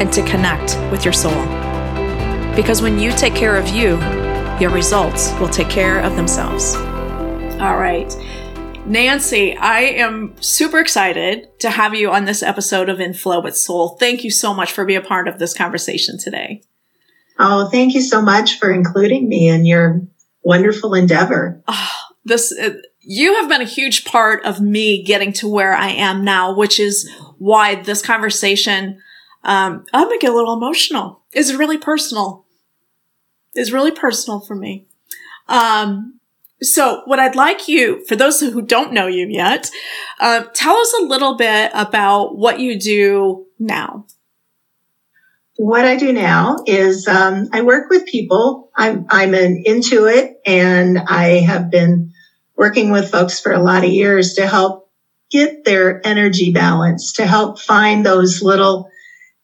and to connect with your soul. Because when you take care of you, your results will take care of themselves. All right. Nancy, I am super excited to have you on this episode of In Flow with Soul. Thank you so much for being a part of this conversation today. Oh, thank you so much for including me in your wonderful endeavor. Oh, this, uh, you have been a huge part of me getting to where I am now, which is why this conversation, um, I'm gonna get a little emotional. It's really personal. It's really personal for me. Um, so what I'd like you, for those who don't know you yet, uh, tell us a little bit about what you do now what I do now is um, I work with people. I'm, I'm an intuit and I have been working with folks for a lot of years to help get their energy balance, to help find those little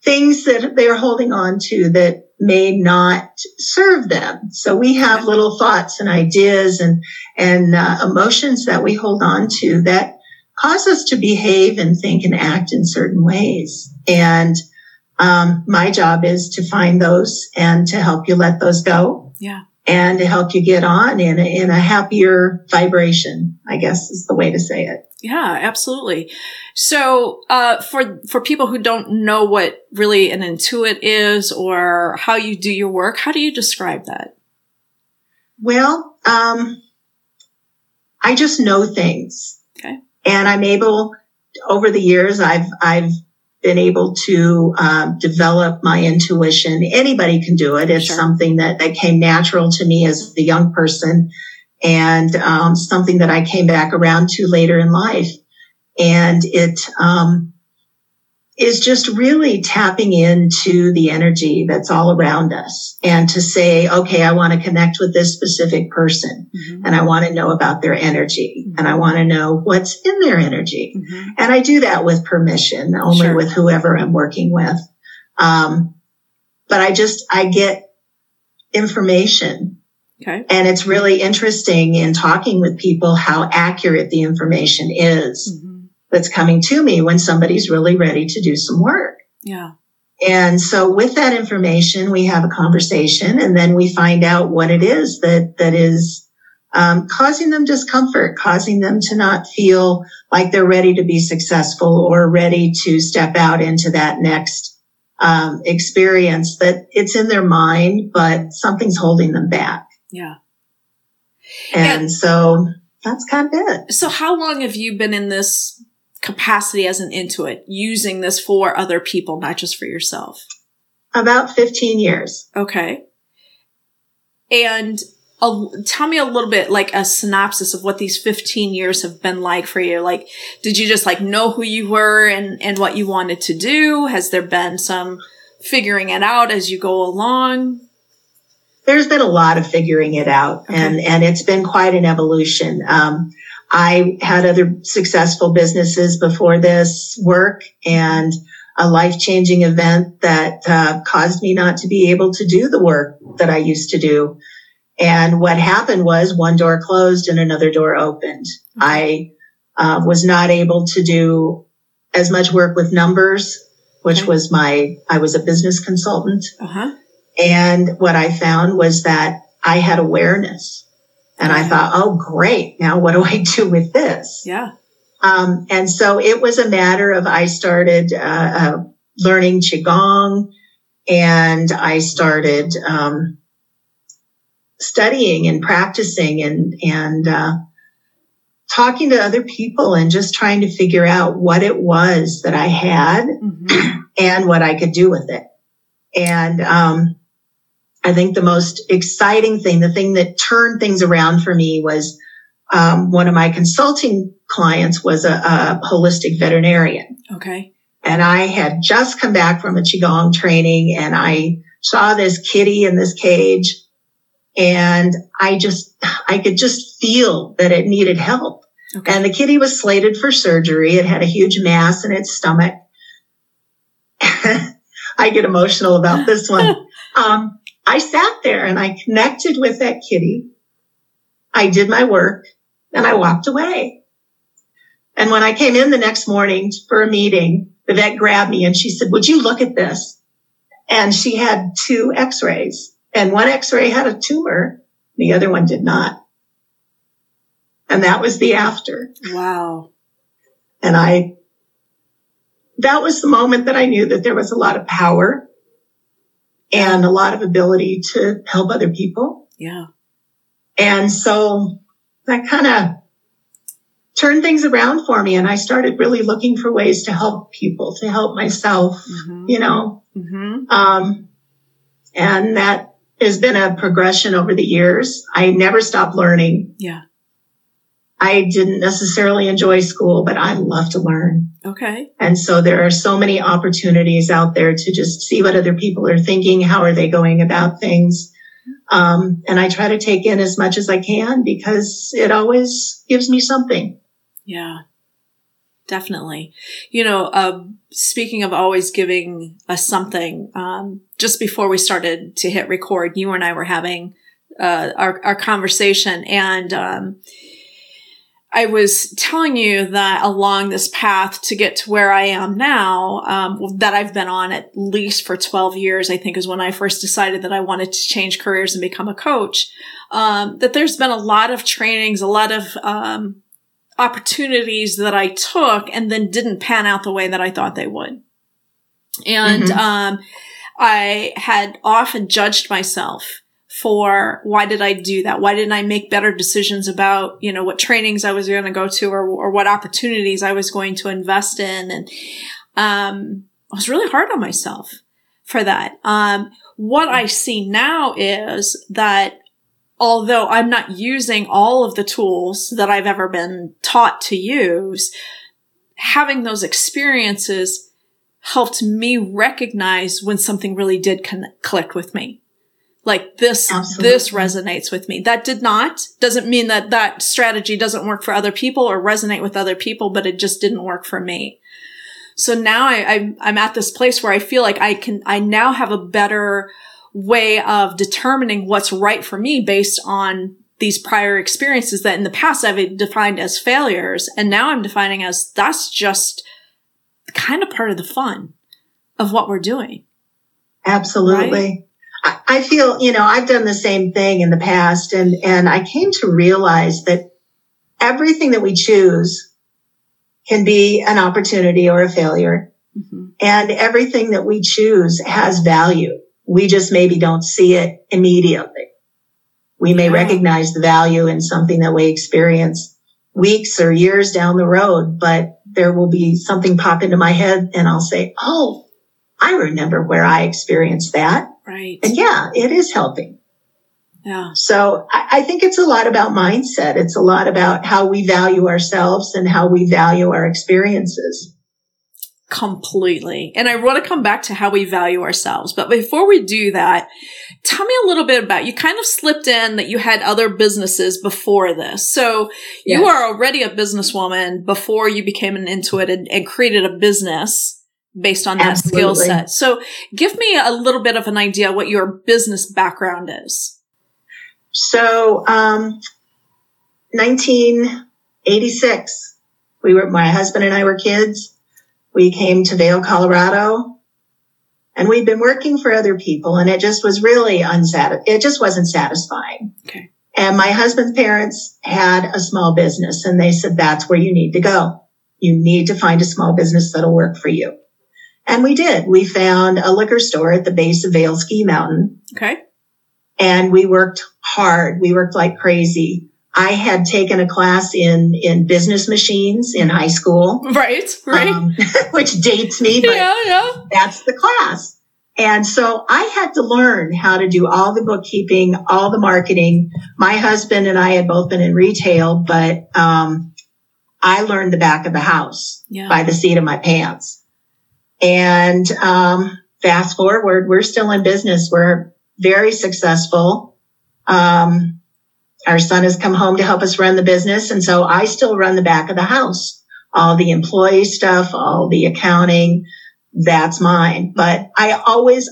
things that they're holding on to that may not serve them. So we have little thoughts and ideas and, and uh, emotions that we hold on to that cause us to behave and think and act in certain ways. And um, my job is to find those and to help you let those go. Yeah. And to help you get on in a, in a happier vibration, I guess is the way to say it. Yeah, absolutely. So, uh, for, for people who don't know what really an intuit is or how you do your work, how do you describe that? Well, um, I just know things. Okay. And I'm able, over the years, I've, I've been able to um, develop my intuition. Anybody can do it. It's sure. something that, that came natural to me as a young person and um, something that I came back around to later in life. And it, um, is just really tapping into the energy that's all around us and to say, okay, I want to connect with this specific person mm-hmm. and I want to know about their energy mm-hmm. and I want to know what's in their energy. Mm-hmm. And I do that with permission, only sure. with whoever I'm working with. Um, but I just, I get information. Okay. And it's really interesting in talking with people how accurate the information is mm-hmm that's coming to me when somebody's really ready to do some work. Yeah. And so with that information, we have a conversation and then we find out what it is that, that is um, causing them discomfort, causing them to not feel like they're ready to be successful or ready to step out into that next um, experience that it's in their mind, but something's holding them back. Yeah. And, and so that's kind of it. So how long have you been in this capacity as an intuit using this for other people, not just for yourself? About 15 years. Okay. And uh, tell me a little bit like a synopsis of what these 15 years have been like for you. Like, did you just like know who you were and, and what you wanted to do? Has there been some figuring it out as you go along? There's been a lot of figuring it out okay. and, and it's been quite an evolution. Um, I had other successful businesses before this work and a life changing event that uh, caused me not to be able to do the work that I used to do. And what happened was one door closed and another door opened. I uh, was not able to do as much work with numbers, which okay. was my, I was a business consultant. Uh-huh. And what I found was that I had awareness and I thought, oh, great. Now what do I do with this? Yeah. Um, and so it was a matter of I started uh, uh, learning Qigong and I started um, studying and practicing and and uh, talking to other people and just trying to figure out what it was that I had mm-hmm. and what I could do with it. And um, I think the most exciting thing, the thing that turned things around for me was um, one of my consulting clients was a, a, holistic veterinarian. Okay. And I had just come back from a Qigong training and I saw this kitty in this cage and I just, I could just feel that it needed help. Okay. And the kitty was slated for surgery. It had a huge mass in its stomach. I get emotional about this one. Um, I sat there and I connected with that kitty. I did my work and I walked away. And when I came in the next morning for a meeting, the vet grabbed me and she said, would you look at this? And she had two x-rays and one x-ray had a tumor. The other one did not. And that was the after. Wow. And I, that was the moment that I knew that there was a lot of power and a lot of ability to help other people. Yeah. And so that kind of turned things around for me. And I started really looking for ways to help people, to help myself, mm-hmm. you know. Mm-hmm. Um, and that has been a progression over the years. I never stopped learning. Yeah. I didn't necessarily enjoy school, but I love to learn. Okay. And so there are so many opportunities out there to just see what other people are thinking. How are they going about things? Um, and I try to take in as much as I can because it always gives me something. Yeah, definitely. You know, uh, speaking of always giving us something, um, just before we started to hit record, you and I were having uh, our, our conversation and, um, I was telling you that along this path to get to where I am now, um, that I've been on at least for 12 years, I think is when I first decided that I wanted to change careers and become a coach. Um, that there's been a lot of trainings, a lot of, um, opportunities that I took and then didn't pan out the way that I thought they would. And, mm-hmm. um, I had often judged myself for why did I do that? Why didn't I make better decisions about, you know, what trainings I was going to go to or, or what opportunities I was going to invest in? And, um, I was really hard on myself for that. Um, what I see now is that although I'm not using all of the tools that I've ever been taught to use, having those experiences helped me recognize when something really did click with me. Like this, Absolutely. this resonates with me. That did not, doesn't mean that that strategy doesn't work for other people or resonate with other people, but it just didn't work for me. So now I, I'm at this place where I feel like I can, I now have a better way of determining what's right for me based on these prior experiences that in the past I've defined as failures. And now I'm defining as that's just kind of part of the fun of what we're doing. Absolutely. Right? I feel, you know, I've done the same thing in the past and, and I came to realize that everything that we choose can be an opportunity or a failure. Mm-hmm. And everything that we choose has value. We just maybe don't see it immediately. We may yeah. recognize the value in something that we experience weeks or years down the road, but there will be something pop into my head and I'll say, Oh, I remember where I experienced that. Right. And yeah, it is helping. Yeah. So I, I, think it's a lot about mindset. It's a lot about how we value ourselves and how we value our experiences. Completely. And I want to come back to how we value ourselves. But before we do that, tell me a little bit about you kind of slipped in that you had other businesses before this. So yes. you are already a businesswoman before you became an intuit and, and created a business based on that skill set. So give me a little bit of an idea what your business background is. So, um, 1986, we were, my husband and I were kids. We came to Vail, Colorado and we'd been working for other people and it just was really unsatisfying. It just wasn't satisfying. Okay. And my husband's parents had a small business and they said, that's where you need to go. You need to find a small business that'll work for you. And we did. We found a liquor store at the base of Vail Ski Mountain. Okay. And we worked hard. We worked like crazy. I had taken a class in in business machines in high school. Right, right. Um, which dates me, but yeah, yeah. that's the class. And so I had to learn how to do all the bookkeeping, all the marketing. My husband and I had both been in retail, but um, I learned the back of the house yeah. by the seat of my pants. And um, fast forward, we're still in business. We're very successful. Um, our son has come home to help us run the business. And so I still run the back of the house, all the employee stuff, all the accounting. That's mine. But I always,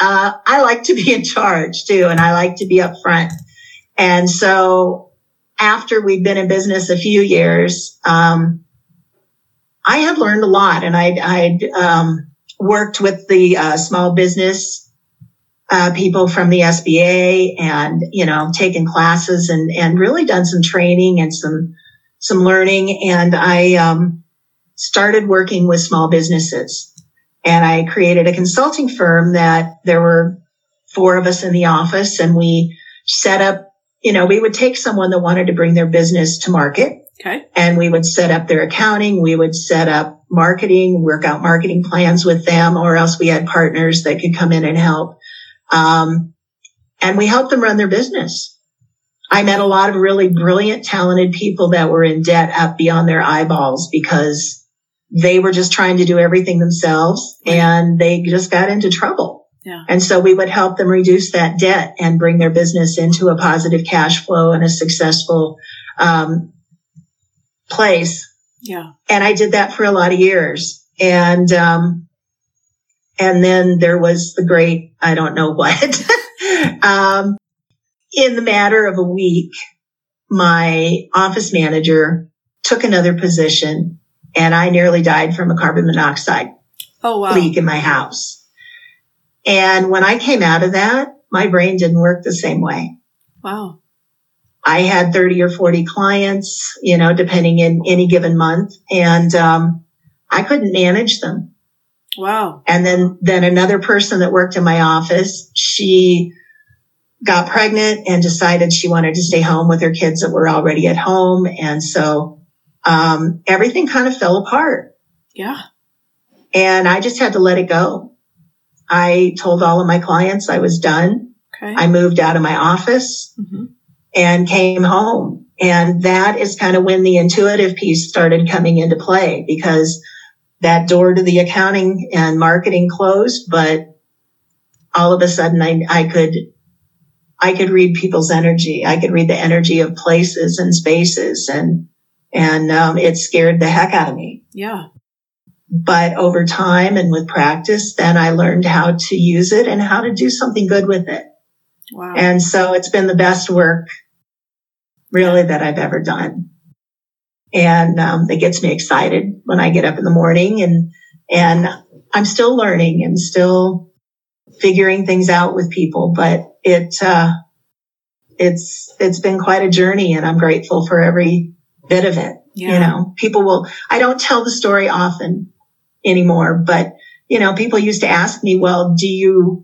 uh, I like to be in charge too. And I like to be up front. And so after we've been in business a few years, um, I have learned a lot and I'd, I'd um, worked with the uh, small business uh, people from the SBA and, you know, taken classes and, and really done some training and some, some learning. And I, um, started working with small businesses and I created a consulting firm that there were four of us in the office and we set up, you know, we would take someone that wanted to bring their business to market. Okay. And we would set up their accounting. We would set up marketing, work out marketing plans with them, or else we had partners that could come in and help. Um, and we helped them run their business. I met a lot of really brilliant, talented people that were in debt up beyond their eyeballs because they were just trying to do everything themselves and they just got into trouble. Yeah. And so we would help them reduce that debt and bring their business into a positive cash flow and a successful um, place. Yeah. And I did that for a lot of years. And um, and then there was the great, I don't know what. um, in the matter of a week, my office manager took another position and I nearly died from a carbon monoxide oh, wow. leak in my house. And when I came out of that, my brain didn't work the same way. Wow. I had 30 or 40 clients, you know, depending in any given month. And, um, I couldn't manage them. Wow. And then, then another person that worked in my office, she got pregnant and decided she wanted to stay home with her kids that were already at home. And so, um, everything kind of fell apart. Yeah. And I just had to let it go. I told all of my clients I was done. Okay. I moved out of my office mm-hmm. And came home. And that is kind of when the intuitive piece started coming into play because that door to the accounting and marketing closed, but all of a sudden I, I could, I could read people's energy. I could read the energy of places and spaces and, and, um, it scared the heck out of me. Yeah. But over time and with practice, then I learned how to use it and how to do something good with it. Wow. And so it's been the best work really that I've ever done and um, it gets me excited when I get up in the morning and and I'm still learning and still figuring things out with people, but it uh, it's it's been quite a journey, and I'm grateful for every bit of it. Yeah. You know, people will. I don't tell the story often anymore, but you know, people used to ask me, "Well, do you?"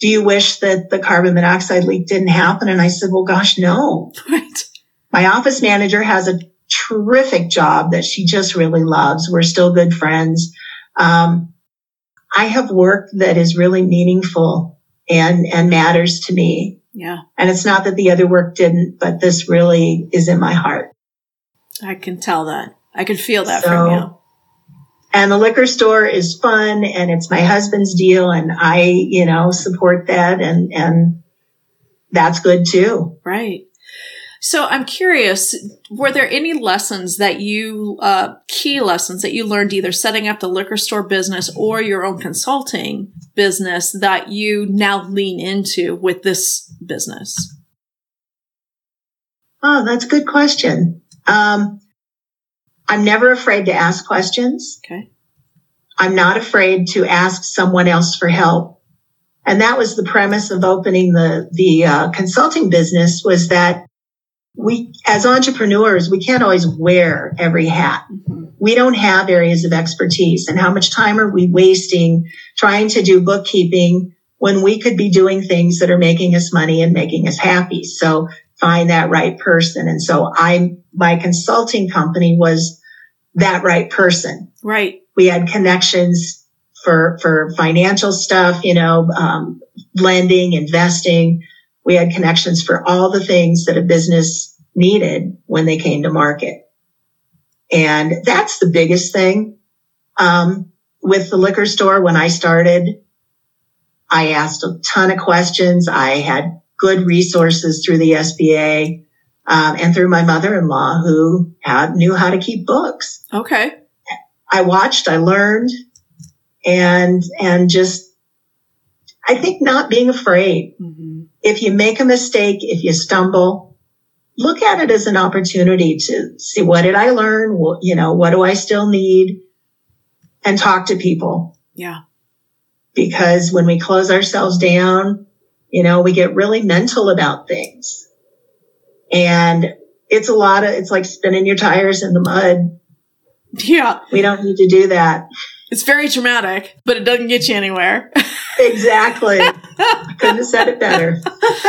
Do you wish that the carbon monoxide leak didn't happen? And I said, well, gosh, no. Right. My office manager has a terrific job that she just really loves. We're still good friends. Um, I have work that is really meaningful and, and matters to me. Yeah. And it's not that the other work didn't, but this really is in my heart. I can tell that. I can feel that so, from you. And the liquor store is fun and it's my husband's deal and I, you know, support that and, and that's good too. Right. So I'm curious, were there any lessons that you, uh, key lessons that you learned either setting up the liquor store business or your own consulting business that you now lean into with this business? Oh, that's a good question. Um, I'm never afraid to ask questions. Okay. I'm not afraid to ask someone else for help. And that was the premise of opening the, the uh, consulting business was that we, as entrepreneurs, we can't always wear every hat. Mm-hmm. We don't have areas of expertise. And how much time are we wasting trying to do bookkeeping when we could be doing things that are making us money and making us happy? So find that right person. And so I, my consulting company was that right person. Right. We had connections for, for financial stuff, you know, um, lending, investing. We had connections for all the things that a business needed when they came to market. And that's the biggest thing. Um, with the liquor store, when I started, I asked a ton of questions. I had good resources through the SBA um, and through my mother-in-law who had, knew how to keep books. Okay. I watched, I learned, and and just I think not being afraid. Mm-hmm. If you make a mistake, if you stumble, look at it as an opportunity to see what did I learn? What, you know, what do I still need? And talk to people. Yeah. Because when we close ourselves down, you know, we get really mental about things. And it's a lot of, it's like spinning your tires in the mud. Yeah. We don't need to do that. It's very dramatic, but it doesn't get you anywhere. exactly. I couldn't have said it better.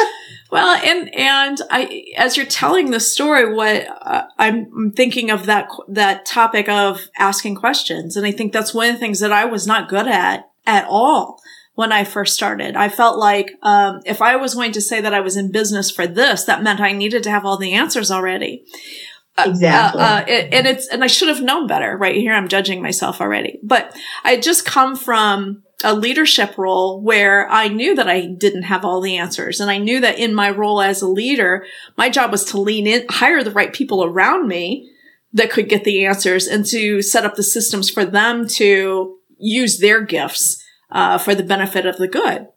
well, and and I, as you're telling the story, what uh, I'm thinking of that that topic of asking questions, and I think that's one of the things that I was not good at at all when I first started. I felt like um, if I was going to say that I was in business for this, that meant I needed to have all the answers already. Uh, exactly. Uh, uh, it, and it's, and I should have known better right here. I'm judging myself already, but I just come from a leadership role where I knew that I didn't have all the answers. And I knew that in my role as a leader, my job was to lean in, hire the right people around me that could get the answers and to set up the systems for them to use their gifts, uh, for the benefit of the good.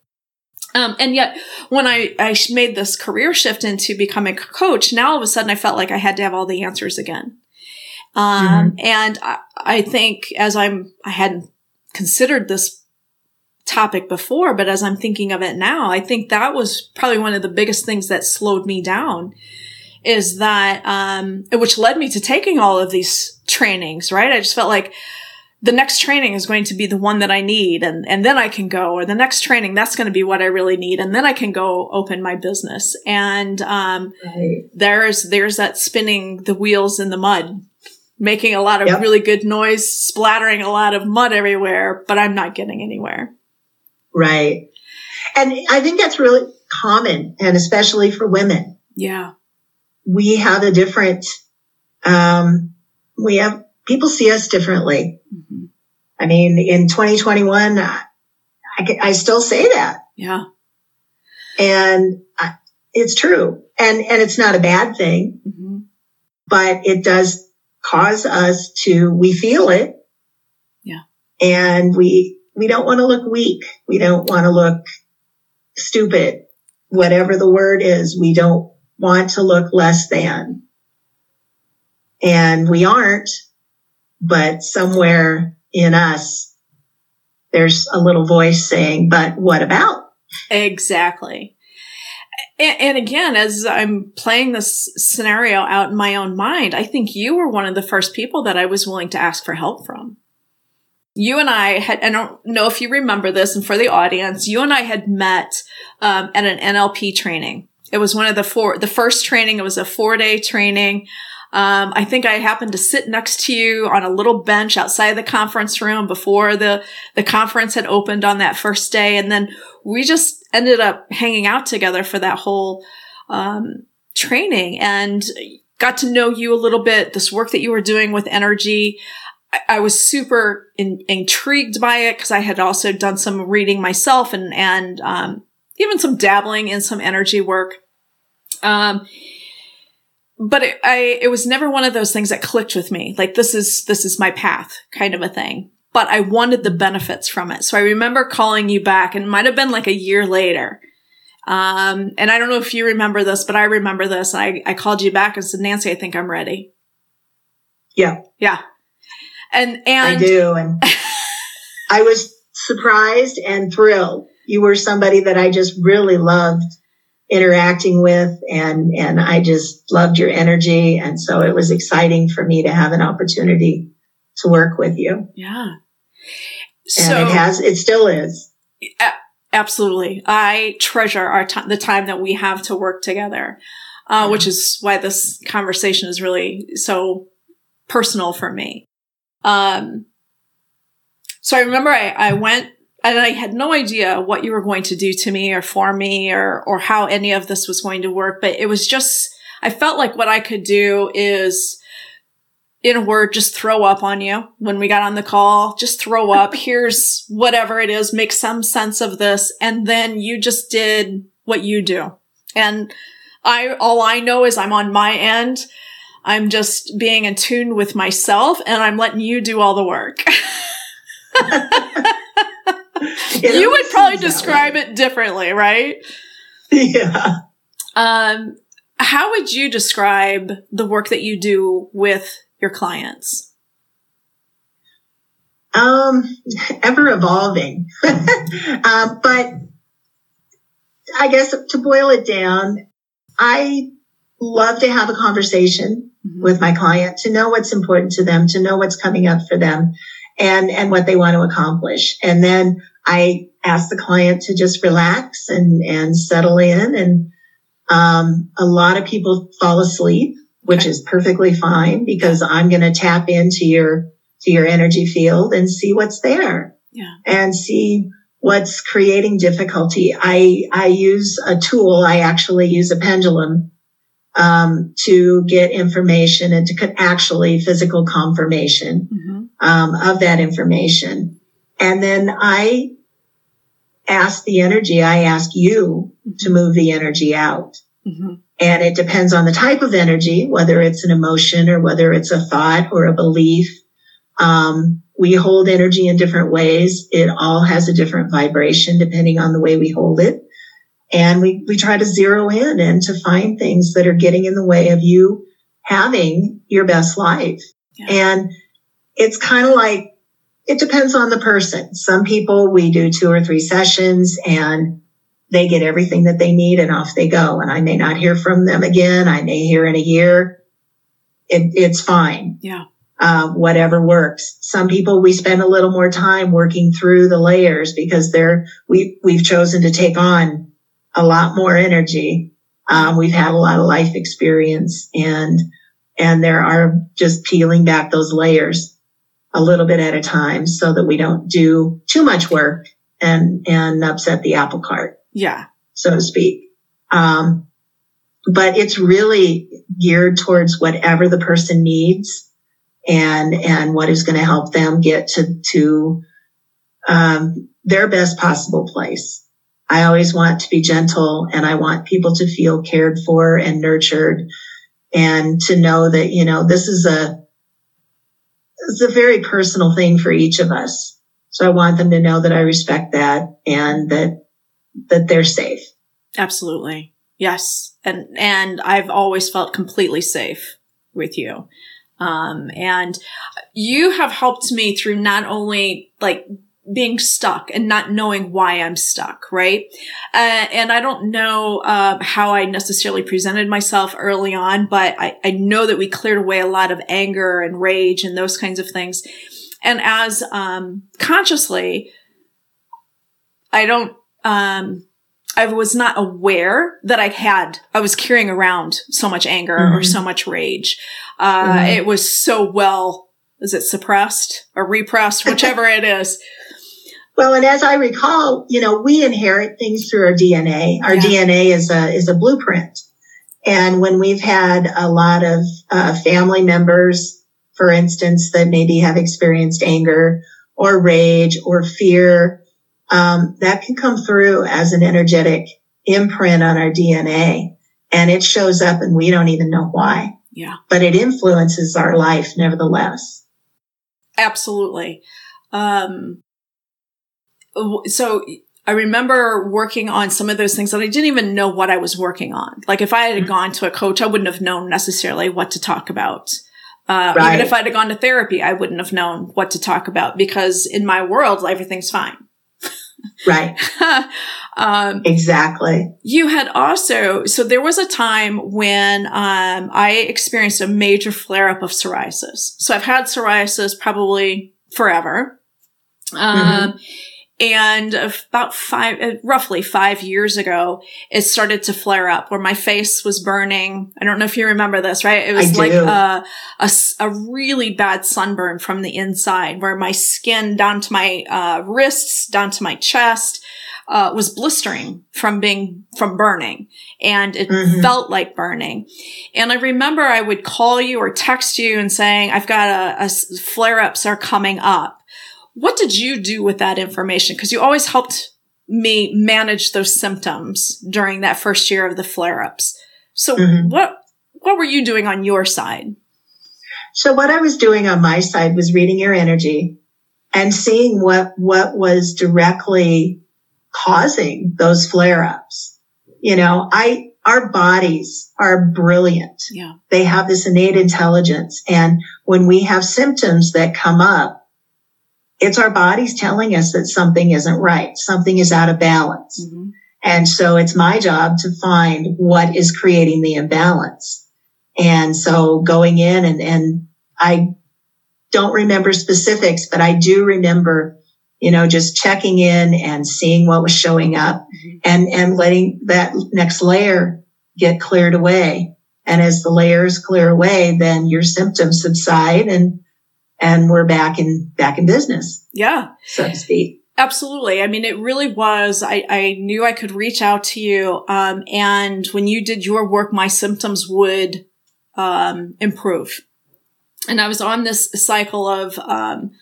Um, and yet when I, I made this career shift into becoming a coach, now all of a sudden I felt like I had to have all the answers again. Um, mm-hmm. and I, I think as I'm, I hadn't considered this topic before, but as I'm thinking of it now, I think that was probably one of the biggest things that slowed me down is that, um, which led me to taking all of these trainings, right? I just felt like, the next training is going to be the one that I need and, and then I can go, or the next training, that's going to be what I really need. And then I can go open my business. And, um, right. there's, there's that spinning the wheels in the mud, making a lot of yep. really good noise, splattering a lot of mud everywhere, but I'm not getting anywhere. Right. And I think that's really common and especially for women. Yeah. We have a different, um, we have people see us differently. Mm-hmm. I mean, in 2021, I, I, still say that. Yeah. And I, it's true. And, and it's not a bad thing, mm-hmm. but it does cause us to, we feel it. Yeah. And we, we don't want to look weak. We don't want to look stupid. Whatever the word is, we don't want to look less than. And we aren't but somewhere in us, there's a little voice saying, but what about? Exactly. And, again, as I'm playing this scenario out in my own mind, I think you were one of the first people that I was willing to ask for help from. You and I had, I don't know if you remember this, and for the audience, you and I had met um, at an NLP training. It was one of the four, the first training. It was a four day training. Um, I think I happened to sit next to you on a little bench outside the conference room before the, the conference had opened on that first day. And then we just ended up hanging out together for that whole, um, training and got to know you a little bit, this work that you were doing with energy. I, was super in, intrigued by it because I had also done some reading myself and, and, um, even some dabbling in some energy work. Um, but it, I, it was never one of those things that clicked with me. Like this is, this is my path kind of a thing. But I wanted the benefits from it. So I remember calling you back and it might have been like a year later. Um, and I don't know if you remember this, but I remember this. I, I called you back and said, Nancy, I think I'm ready. Yeah. Yeah. And, and I do. And I was surprised and thrilled. You were somebody that I just really loved interacting with and and I just loved your energy and so it was exciting for me to have an opportunity to work with you. Yeah. So, and it has it still is. Absolutely. I treasure our time the time that we have to work together. Uh, which is why this conversation is really so personal for me. Um, so I remember I, I went and I had no idea what you were going to do to me or for me or, or how any of this was going to work. But it was just, I felt like what I could do is, in a word, just throw up on you when we got on the call. Just throw up. Here's whatever it is. Make some sense of this. And then you just did what you do. And I, all I know is I'm on my end. I'm just being in tune with myself and I'm letting you do all the work. you would probably describe it differently, right? Yeah. Um, how would you describe the work that you do with your clients? Um, ever evolving. um, but I guess to boil it down, I love to have a conversation mm-hmm. with my client to know what's important to them, to know what's coming up for them and, and what they want to accomplish. And then I ask the client to just relax and, and settle in. And, um, a lot of people fall asleep, which okay. is perfectly fine because I'm going to tap into your, to your energy field and see what's there. Yeah. And see what's creating difficulty. I, I use a tool. I actually use a pendulum um, to get information and to actually physical confirmation mm-hmm. um, of that information. And then I ask the energy, I ask you mm-hmm. to move the energy out. Mm-hmm. And it depends on the type of energy, whether it's an emotion or whether it's a thought or a belief. Um, we hold energy in different ways. It all has a different vibration depending on the way we hold it. And we, we try to zero in and to find things that are getting in the way of you having your best life. Yeah. And it's kind of like, it depends on the person. Some people we do two or three sessions and they get everything that they need and off they go. And I may not hear from them again. I may hear in a year. It, it's fine. Yeah. Uh, whatever works. Some people we spend a little more time working through the layers because they're we we've chosen to take on a lot more energy. Um, we've had a lot of life experience and, and there are just peeling back those layers a little bit at a time so that we don't do too much work and, and upset the apple cart. Yeah. So to speak. Um, but it's really geared towards whatever the person needs and, and what is going to help them get to, to, um, their best possible place. I always want to be gentle and I want people to feel cared for and nurtured and to know that, you know, this is a, it's a very personal thing for each of us. So I want them to know that I respect that and that, that they're safe. Absolutely. Yes. And, and I've always felt completely safe with you. Um, and you have helped me through not only like being stuck and not knowing why I'm stuck, right? Uh, and I don't know uh, how I necessarily presented myself early on, but I, I, know that we cleared away a lot of anger and rage and those kinds of things. And as um, consciously, I don't. Um, I was not aware that I had, I was carrying around so much anger mm-hmm. or so much rage. Uh, mm-hmm. It was so well, is it suppressed or repressed, whichever it is. Well, and as I recall, you know, we inherit things through our DNA. Our yeah. DNA is a, is a blueprint. And when we've had a lot of uh, family members, for instance, that maybe have experienced anger or rage or fear, um, that can come through as an energetic imprint on our DNA. And it shows up and we don't even know why. Yeah. But it influences our life nevertheless. Absolutely. Um, so I remember working on some of those things that I didn't even know what I was working on. Like if I had gone to a coach, I wouldn't have known necessarily what to talk about. Uh, right. Even if I'd have gone to therapy, I wouldn't have known what to talk about because in my world, everything's fine. Right. um, exactly. You had also, so there was a time when um, I experienced a major flare up of psoriasis. So I've had psoriasis probably forever. Um, mm-hmm. And about five, uh, roughly five years ago, it started to flare up where my face was burning. I don't know if you remember this, right? It was like a, a, a, really bad sunburn from the inside where my skin down to my uh, wrists, down to my chest, uh, was blistering from being from burning and it mm-hmm. felt like burning and i remember i would call you or text you and saying i've got a, a flare-ups are coming up what did you do with that information? Because you always helped me manage those symptoms during that first year of the flare ups. So mm-hmm. what, what were you doing on your side? So what I was doing on my side was reading your energy and seeing what, what was directly causing those flare ups. You know, I, our bodies are brilliant. Yeah. They have this innate intelligence. And when we have symptoms that come up, it's our bodies telling us that something isn't right. Something is out of balance. Mm-hmm. And so it's my job to find what is creating the imbalance. And so going in and, and I don't remember specifics, but I do remember, you know, just checking in and seeing what was showing up mm-hmm. and, and letting that next layer get cleared away. And as the layers clear away, then your symptoms subside and and we're back in back in business. Yeah. So to speak. Absolutely. I mean, it really was. I, I knew I could reach out to you. Um, and when you did your work, my symptoms would um, improve. And I was on this cycle of um,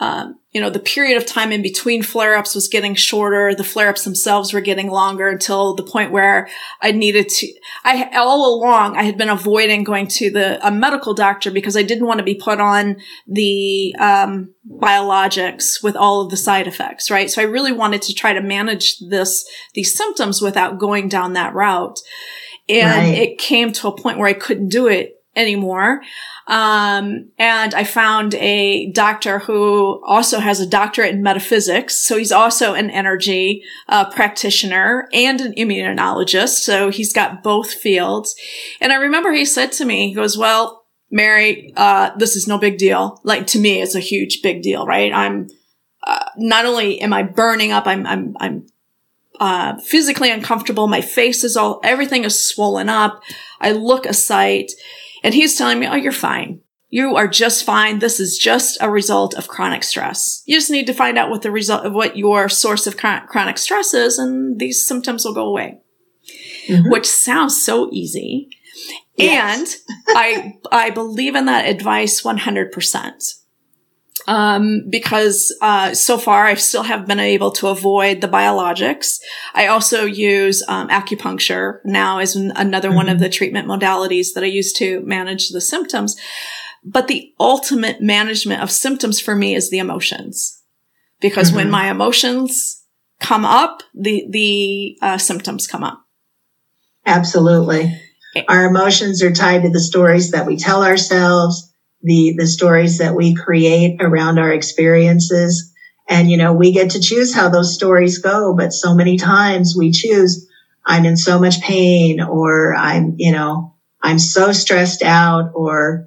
um, you know, the period of time in between flare ups was getting shorter. The flare ups themselves were getting longer until the point where I needed to, I, all along, I had been avoiding going to the, a medical doctor because I didn't want to be put on the, um, biologics with all of the side effects, right? So I really wanted to try to manage this, these symptoms without going down that route. And right. it came to a point where I couldn't do it anymore. Um, and I found a doctor who also has a doctorate in metaphysics. So he's also an energy uh, practitioner and an immunologist. So he's got both fields. And I remember he said to me, he goes, well, Mary, uh, this is no big deal. Like to me, it's a huge big deal, right? I'm, uh, not only am I burning up, I'm, I'm, I'm, uh, physically uncomfortable. My face is all, everything is swollen up. I look a sight. And he's telling me, oh, you're fine. You are just fine. This is just a result of chronic stress. You just need to find out what the result of what your source of chronic stress is, and these symptoms will go away. Mm-hmm. Which sounds so easy. Yes. And I, I believe in that advice 100% um, because uh, so far I still have been able to avoid the biologics. I also use um, acupuncture now as an, another mm-hmm. one of mm-hmm. the treatment modalities that I use to manage the symptoms. But the ultimate management of symptoms for me is the emotions, because mm-hmm. when my emotions come up, the the uh, symptoms come up. Absolutely. Eh. Our emotions are tied to the stories that we tell ourselves the, the stories that we create around our experiences. And, you know, we get to choose how those stories go, but so many times we choose, I'm in so much pain or I'm, you know, I'm so stressed out or,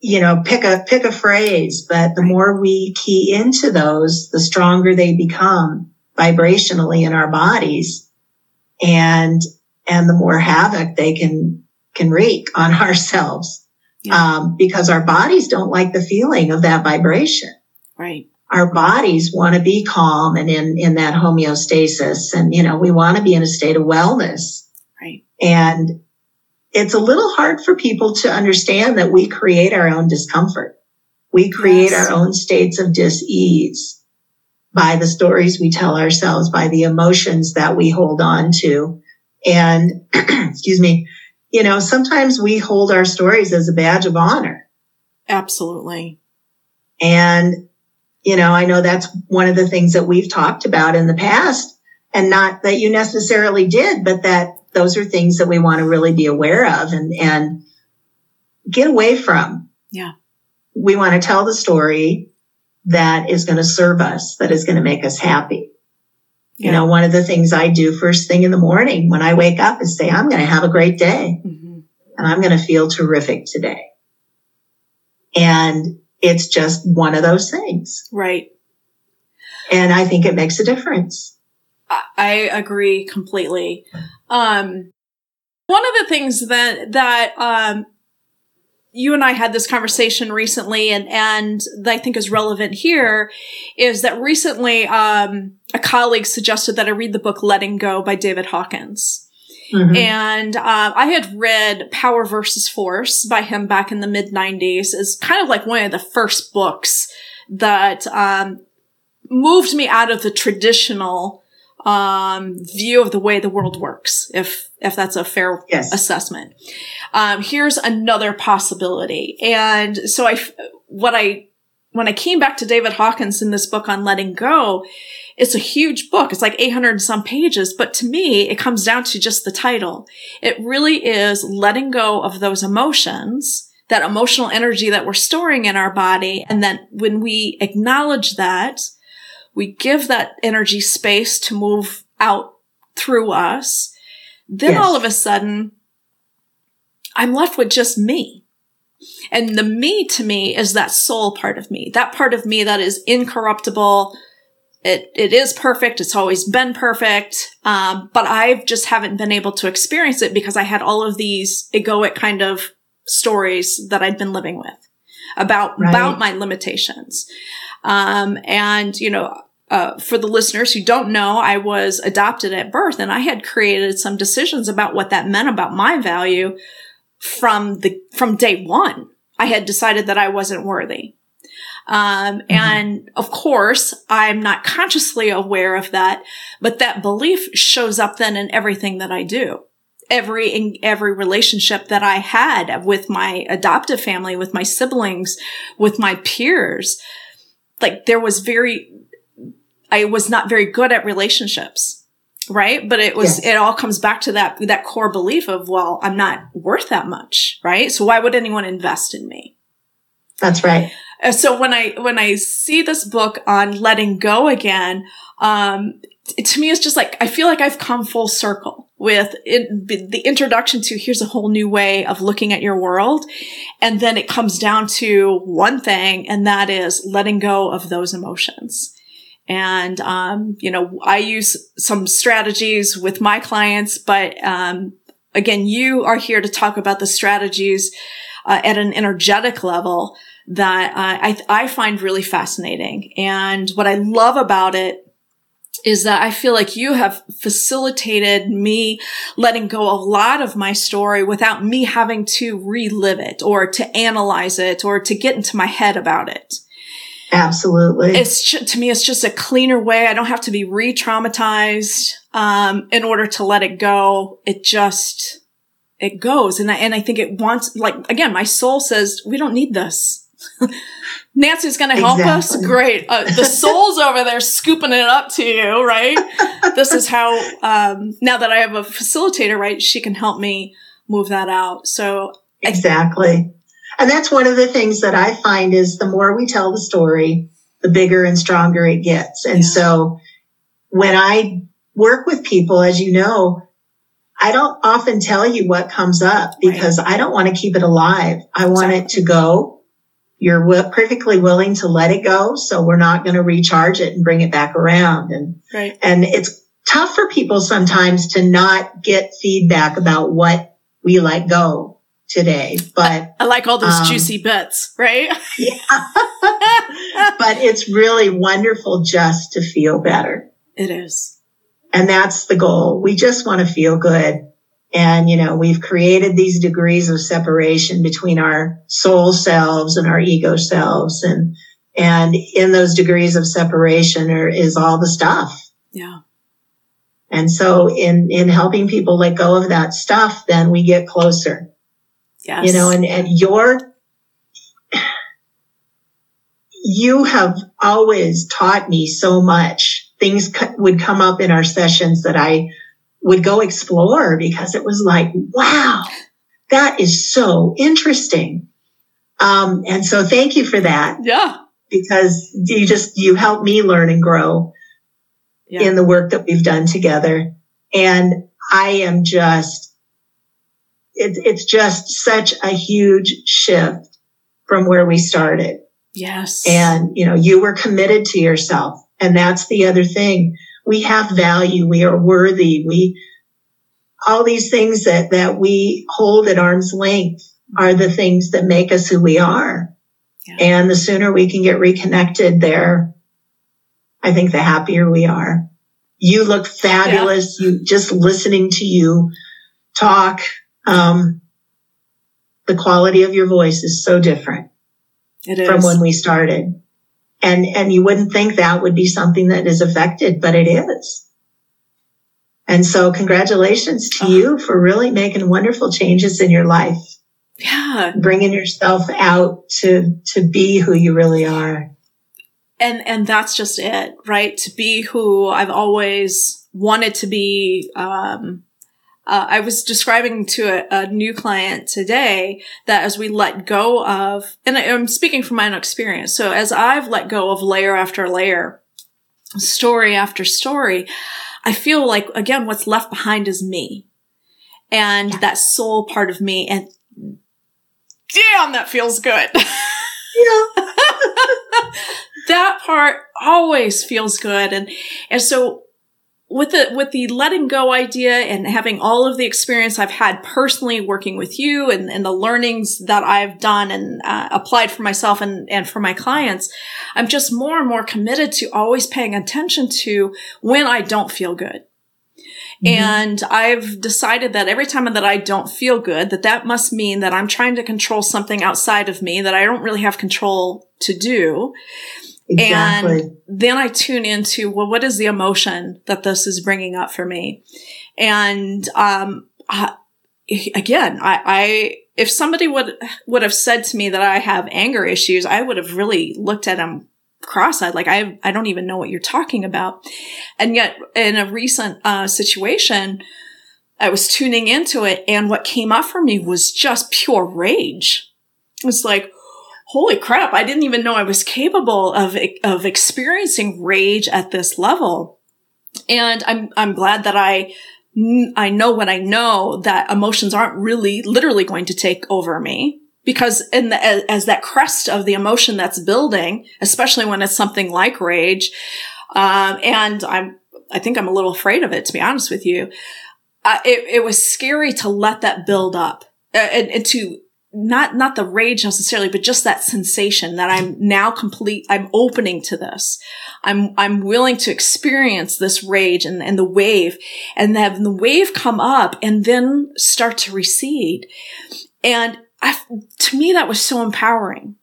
you know, pick a, pick a phrase, but the more we key into those, the stronger they become vibrationally in our bodies and, and the more havoc they can, can wreak on ourselves yeah. um, because our bodies don't like the feeling of that vibration. Right. Our bodies want to be calm and in, in that homeostasis. And, you know, we want to be in a state of wellness. Right. And it's a little hard for people to understand that we create our own discomfort. We create yes. our own states of dis-ease by the stories we tell ourselves, by the emotions that we hold on to. And, excuse me, you know, sometimes we hold our stories as a badge of honor. Absolutely. And, you know, I know that's one of the things that we've talked about in the past and not that you necessarily did, but that those are things that we want to really be aware of and, and get away from. Yeah. We want to tell the story that is going to serve us, that is going to make us happy. Yeah. You know, one of the things I do first thing in the morning when I wake up is say, I'm going to have a great day mm-hmm. and I'm going to feel terrific today. And it's just one of those things. Right. And I think it makes a difference. I agree completely. Um, one of the things that, that, um, you and I had this conversation recently and, and I think is relevant here is that recently, um, a colleague suggested that I read the book Letting Go by David Hawkins. Mm-hmm. And uh, I had read Power versus Force by him back in the mid 90s as kind of like one of the first books that um, moved me out of the traditional um, view of the way the world works, if if that's a fair yes. assessment. Um, here's another possibility, and so I, what I, when I came back to David Hawkins in this book on letting go, it's a huge book. It's like 800 and some pages, but to me, it comes down to just the title. It really is letting go of those emotions, that emotional energy that we're storing in our body, and then when we acknowledge that we give that energy space to move out through us. Then yes. all of a sudden, I'm left with just me. And the me to me is that soul part of me, that part of me that is incorruptible. It, it is perfect. It's always been perfect. Um, but I just haven't been able to experience it because I had all of these egoic kind of stories that I'd been living with about, right. about my limitations. Um, and, you know, uh, for the listeners who don't know, I was adopted at birth and I had created some decisions about what that meant about my value from the, from day one. I had decided that I wasn't worthy. Um, mm-hmm. and of course, I'm not consciously aware of that, but that belief shows up then in everything that I do. Every, in every relationship that I had with my adoptive family, with my siblings, with my peers, like there was very, I was not very good at relationships. Right. But it was, yes. it all comes back to that, that core belief of, well, I'm not worth that much. Right. So why would anyone invest in me? That's right. So when I, when I see this book on letting go again, um, to me, it's just like, I feel like I've come full circle with it, the introduction to here's a whole new way of looking at your world. And then it comes down to one thing, and that is letting go of those emotions. And, um, you know, I use some strategies with my clients, but, um, again, you are here to talk about the strategies uh, at an energetic level that uh, I, I find really fascinating. And what I love about it is that I feel like you have facilitated me letting go a lot of my story without me having to relive it or to analyze it or to get into my head about it. Absolutely. It's to me, it's just a cleaner way. I don't have to be re-traumatized um, in order to let it go. It just it goes, and I and I think it wants like again, my soul says we don't need this. Nancy's going to help exactly. us. Great. Uh, the soul's over there scooping it up to you, right? this is how, um, now that I have a facilitator, right, she can help me move that out. So exactly. And that's one of the things that I find is the more we tell the story, the bigger and stronger it gets. And yeah. so when I work with people, as you know, I don't often tell you what comes up because right. I don't want to keep it alive. I exactly. want it to go you're w- perfectly willing to let it go. So we're not going to recharge it and bring it back around. And, right. and it's tough for people sometimes to not get feedback about what we let go today. But I, like all those um, juicy bits, right? yeah. but it's really wonderful just to feel better. It is. And that's the goal. We just want to feel good. And, you know, we've created these degrees of separation between our soul selves and our ego selves. And, and in those degrees of separation are, is all the stuff. Yeah. And so in, in helping people let go of that stuff, then we get closer. Yes. You know, and, and your, you have always taught me so much. Things would come up in our sessions that I would go explore because it was like, wow, that is so interesting. Um, and so thank you for that. Yeah. because you just, you help me learn and grow yeah. in the work that we've done together. And I am just, it, it's just such a huge shift from where we started. Yes. And, you know, you were committed to yourself. And that's the other thing. We have value. We are worthy. We, all these things that, that we hold at arm's length are the things that make us who we are. Yeah. And the sooner we can get reconnected there, I think the happier we are. You look fabulous. Yeah. You just listening to you talk. Um, the quality of your voice is so different from when we started. And, and you wouldn't think that would be something that is affected, but it is. And so congratulations to you for really making wonderful changes in your life. Yeah. Bringing yourself out to, to be who you really are. And, and that's just it, right? To be who I've always wanted to be, um, uh, I was describing to a, a, new client today that as we let go of, and I'm speaking from my own experience. So as I've let go of layer after layer, story after story, I feel like again, what's left behind is me and yeah. that soul part of me. And damn, that feels good. Yeah. that part always feels good. And, and so with the with the letting go idea and having all of the experience I've had personally working with you and, and the learnings that I've done and uh, applied for myself and, and for my clients, I'm just more and more committed to always paying attention to when I don't feel good. Mm-hmm. And I've decided that every time that I don't feel good, that that must mean that I'm trying to control something outside of me that I don't really have control to do. Exactly. And then I tune into, well, what is the emotion that this is bringing up for me? And, um, I, again, I, I, if somebody would, would have said to me that I have anger issues, I would have really looked at them cross-eyed. Like, I, I don't even know what you're talking about. And yet in a recent, uh, situation, I was tuning into it and what came up for me was just pure rage. It was like, holy crap, I didn't even know I was capable of, of experiencing rage at this level. And I'm, I'm glad that I, I know what I know that emotions aren't really literally going to take over me because in the, as, as that crest of the emotion that's building, especially when it's something like rage, um, and I'm, I think I'm a little afraid of it, to be honest with you. Uh, it, it was scary to let that build up uh, and, and to not not the rage necessarily but just that sensation that i'm now complete i'm opening to this i'm i'm willing to experience this rage and, and the wave and have the wave come up and then start to recede and I, to me that was so empowering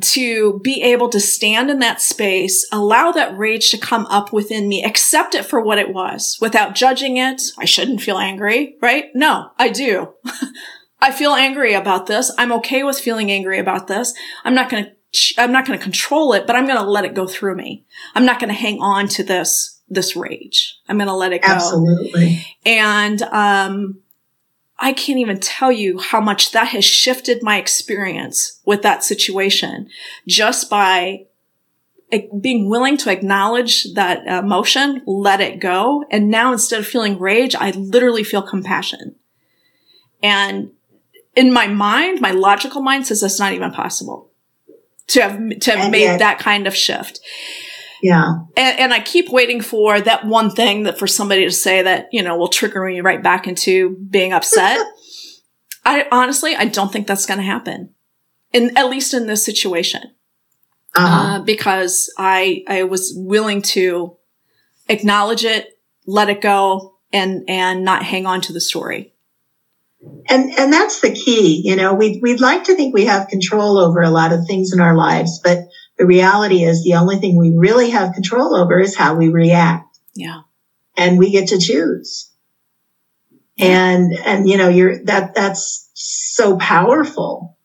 to be able to stand in that space, allow that rage to come up within me, accept it for what it was without judging it. I shouldn't feel angry, right? No, I do. I feel angry about this. I'm okay with feeling angry about this. I'm not going to I'm not going to control it, but I'm going to let it go through me. I'm not going to hang on to this this rage. I'm going to let it go. Absolutely. And um I can't even tell you how much that has shifted my experience with that situation just by being willing to acknowledge that emotion, let it go. And now instead of feeling rage, I literally feel compassion. And in my mind, my logical mind says that's not even possible to have to have and made yet, that kind of shift. Yeah. And, and, I keep waiting for that one thing that for somebody to say that, you know, will trigger me right back into being upset. I honestly, I don't think that's going to happen. In, at least in this situation. Uh-huh. Uh, because I, I was willing to acknowledge it, let it go, and, and not hang on to the story. And, and that's the key. You know, we'd, we'd like to think we have control over a lot of things in our lives, but the reality is the only thing we really have control over is how we react. Yeah. And we get to choose. And, and, you know, you're, that, that's so powerful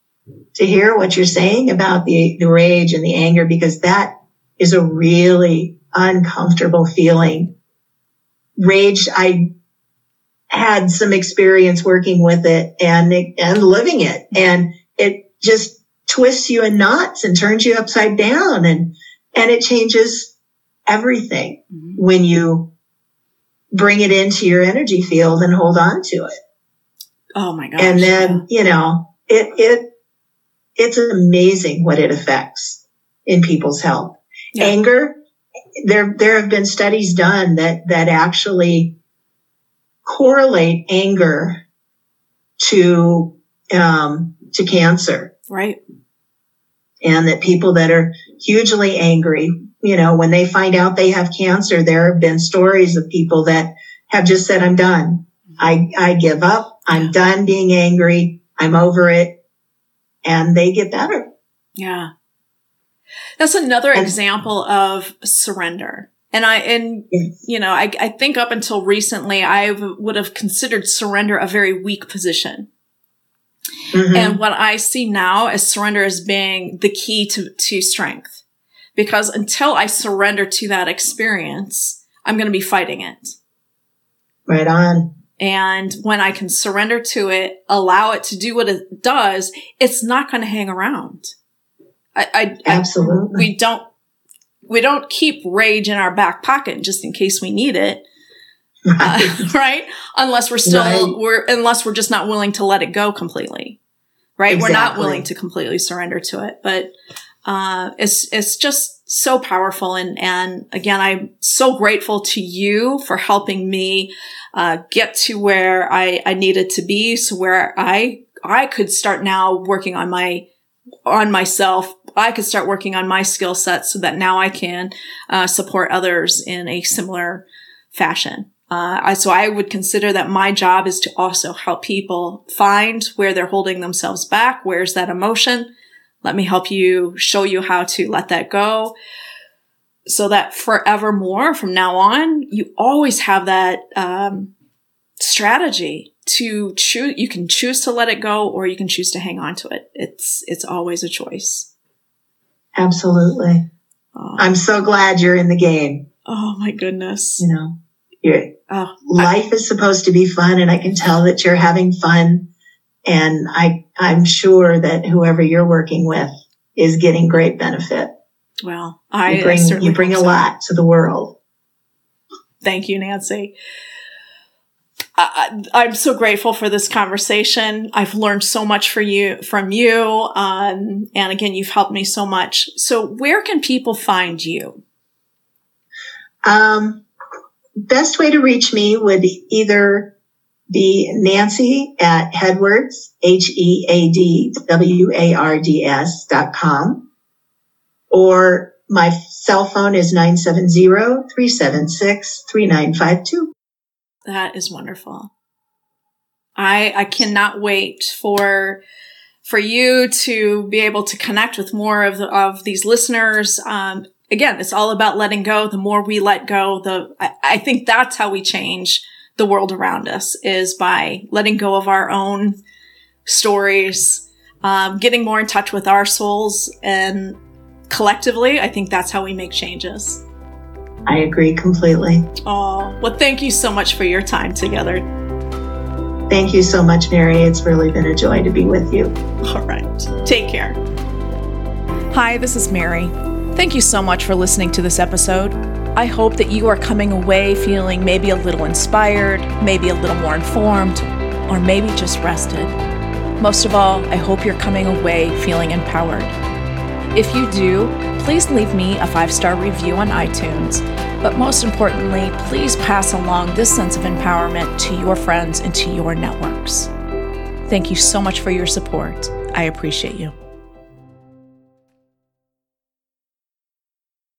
to hear what you're saying about the, the rage and the anger, because that is a really uncomfortable feeling. Rage, I had some experience working with it and, and living it. And it just twists you in knots and turns you upside down and, and it changes everything mm-hmm. when you bring it into your energy field and hold on to it. Oh my gosh. And then, you know, it, it, it's amazing what it affects in people's health. Yeah. Anger, there, there have been studies done that, that actually correlate anger to, um, to cancer. Right. And that people that are hugely angry, you know, when they find out they have cancer, there have been stories of people that have just said, I'm done. I, I give up. I'm done being angry. I'm over it. And they get better. Yeah. That's another and, example of surrender. And I, and, you know, I, I think up until recently, I would have considered surrender a very weak position. Mm-hmm. And what I see now is surrender as being the key to, to strength. Because until I surrender to that experience, I'm going to be fighting it. Right on. And when I can surrender to it, allow it to do what it does, it's not going to hang around. I, I absolutely. I, we don't we don't keep rage in our back pocket just in case we need it. Right. Uh, right? Unless we're still right. we're unless we're just not willing to let it go completely. Right? Exactly. We're not willing to completely surrender to it. But uh, it's it's just so powerful and and again I'm so grateful to you for helping me uh, get to where I, I needed to be so where I I could start now working on my on myself I could start working on my skill set so that now I can uh, support others in a similar fashion. Uh, I, so I would consider that my job is to also help people find where they're holding themselves back. Where's that emotion? Let me help you show you how to let that go so that forevermore from now on, you always have that um, strategy to choose. You can choose to let it go or you can choose to hang on to it. It's, it's always a choice. Absolutely. Oh. I'm so glad you're in the game. Oh my goodness. You know, you're, oh, life I, is supposed to be fun and I can tell that you're having fun and I, I'm sure that whoever you're working with is getting great benefit. Well, I you bring, I you bring a so. lot to the world. Thank you, Nancy. I, am so grateful for this conversation. I've learned so much for you from you, um, and again, you've helped me so much. So, where can people find you? Um, best way to reach me would either be Nancy at Headwards, H E A D W A R D S dot com. Or my cell phone is 970-376-3952. That is wonderful. I, I cannot wait for, for you to be able to connect with more of the, of these listeners. Um, again, it's all about letting go. The more we let go, the, I, I think that's how we change the world around us is by letting go of our own stories, um, getting more in touch with our souls, and collectively, I think that's how we make changes. I agree completely. Oh, well, thank you so much for your time together. Thank you so much, Mary. It's really been a joy to be with you. All right. Take care. Hi, this is Mary. Thank you so much for listening to this episode. I hope that you are coming away feeling maybe a little inspired, maybe a little more informed, or maybe just rested. Most of all, I hope you're coming away feeling empowered. If you do, please leave me a five star review on iTunes. But most importantly, please pass along this sense of empowerment to your friends and to your networks. Thank you so much for your support. I appreciate you.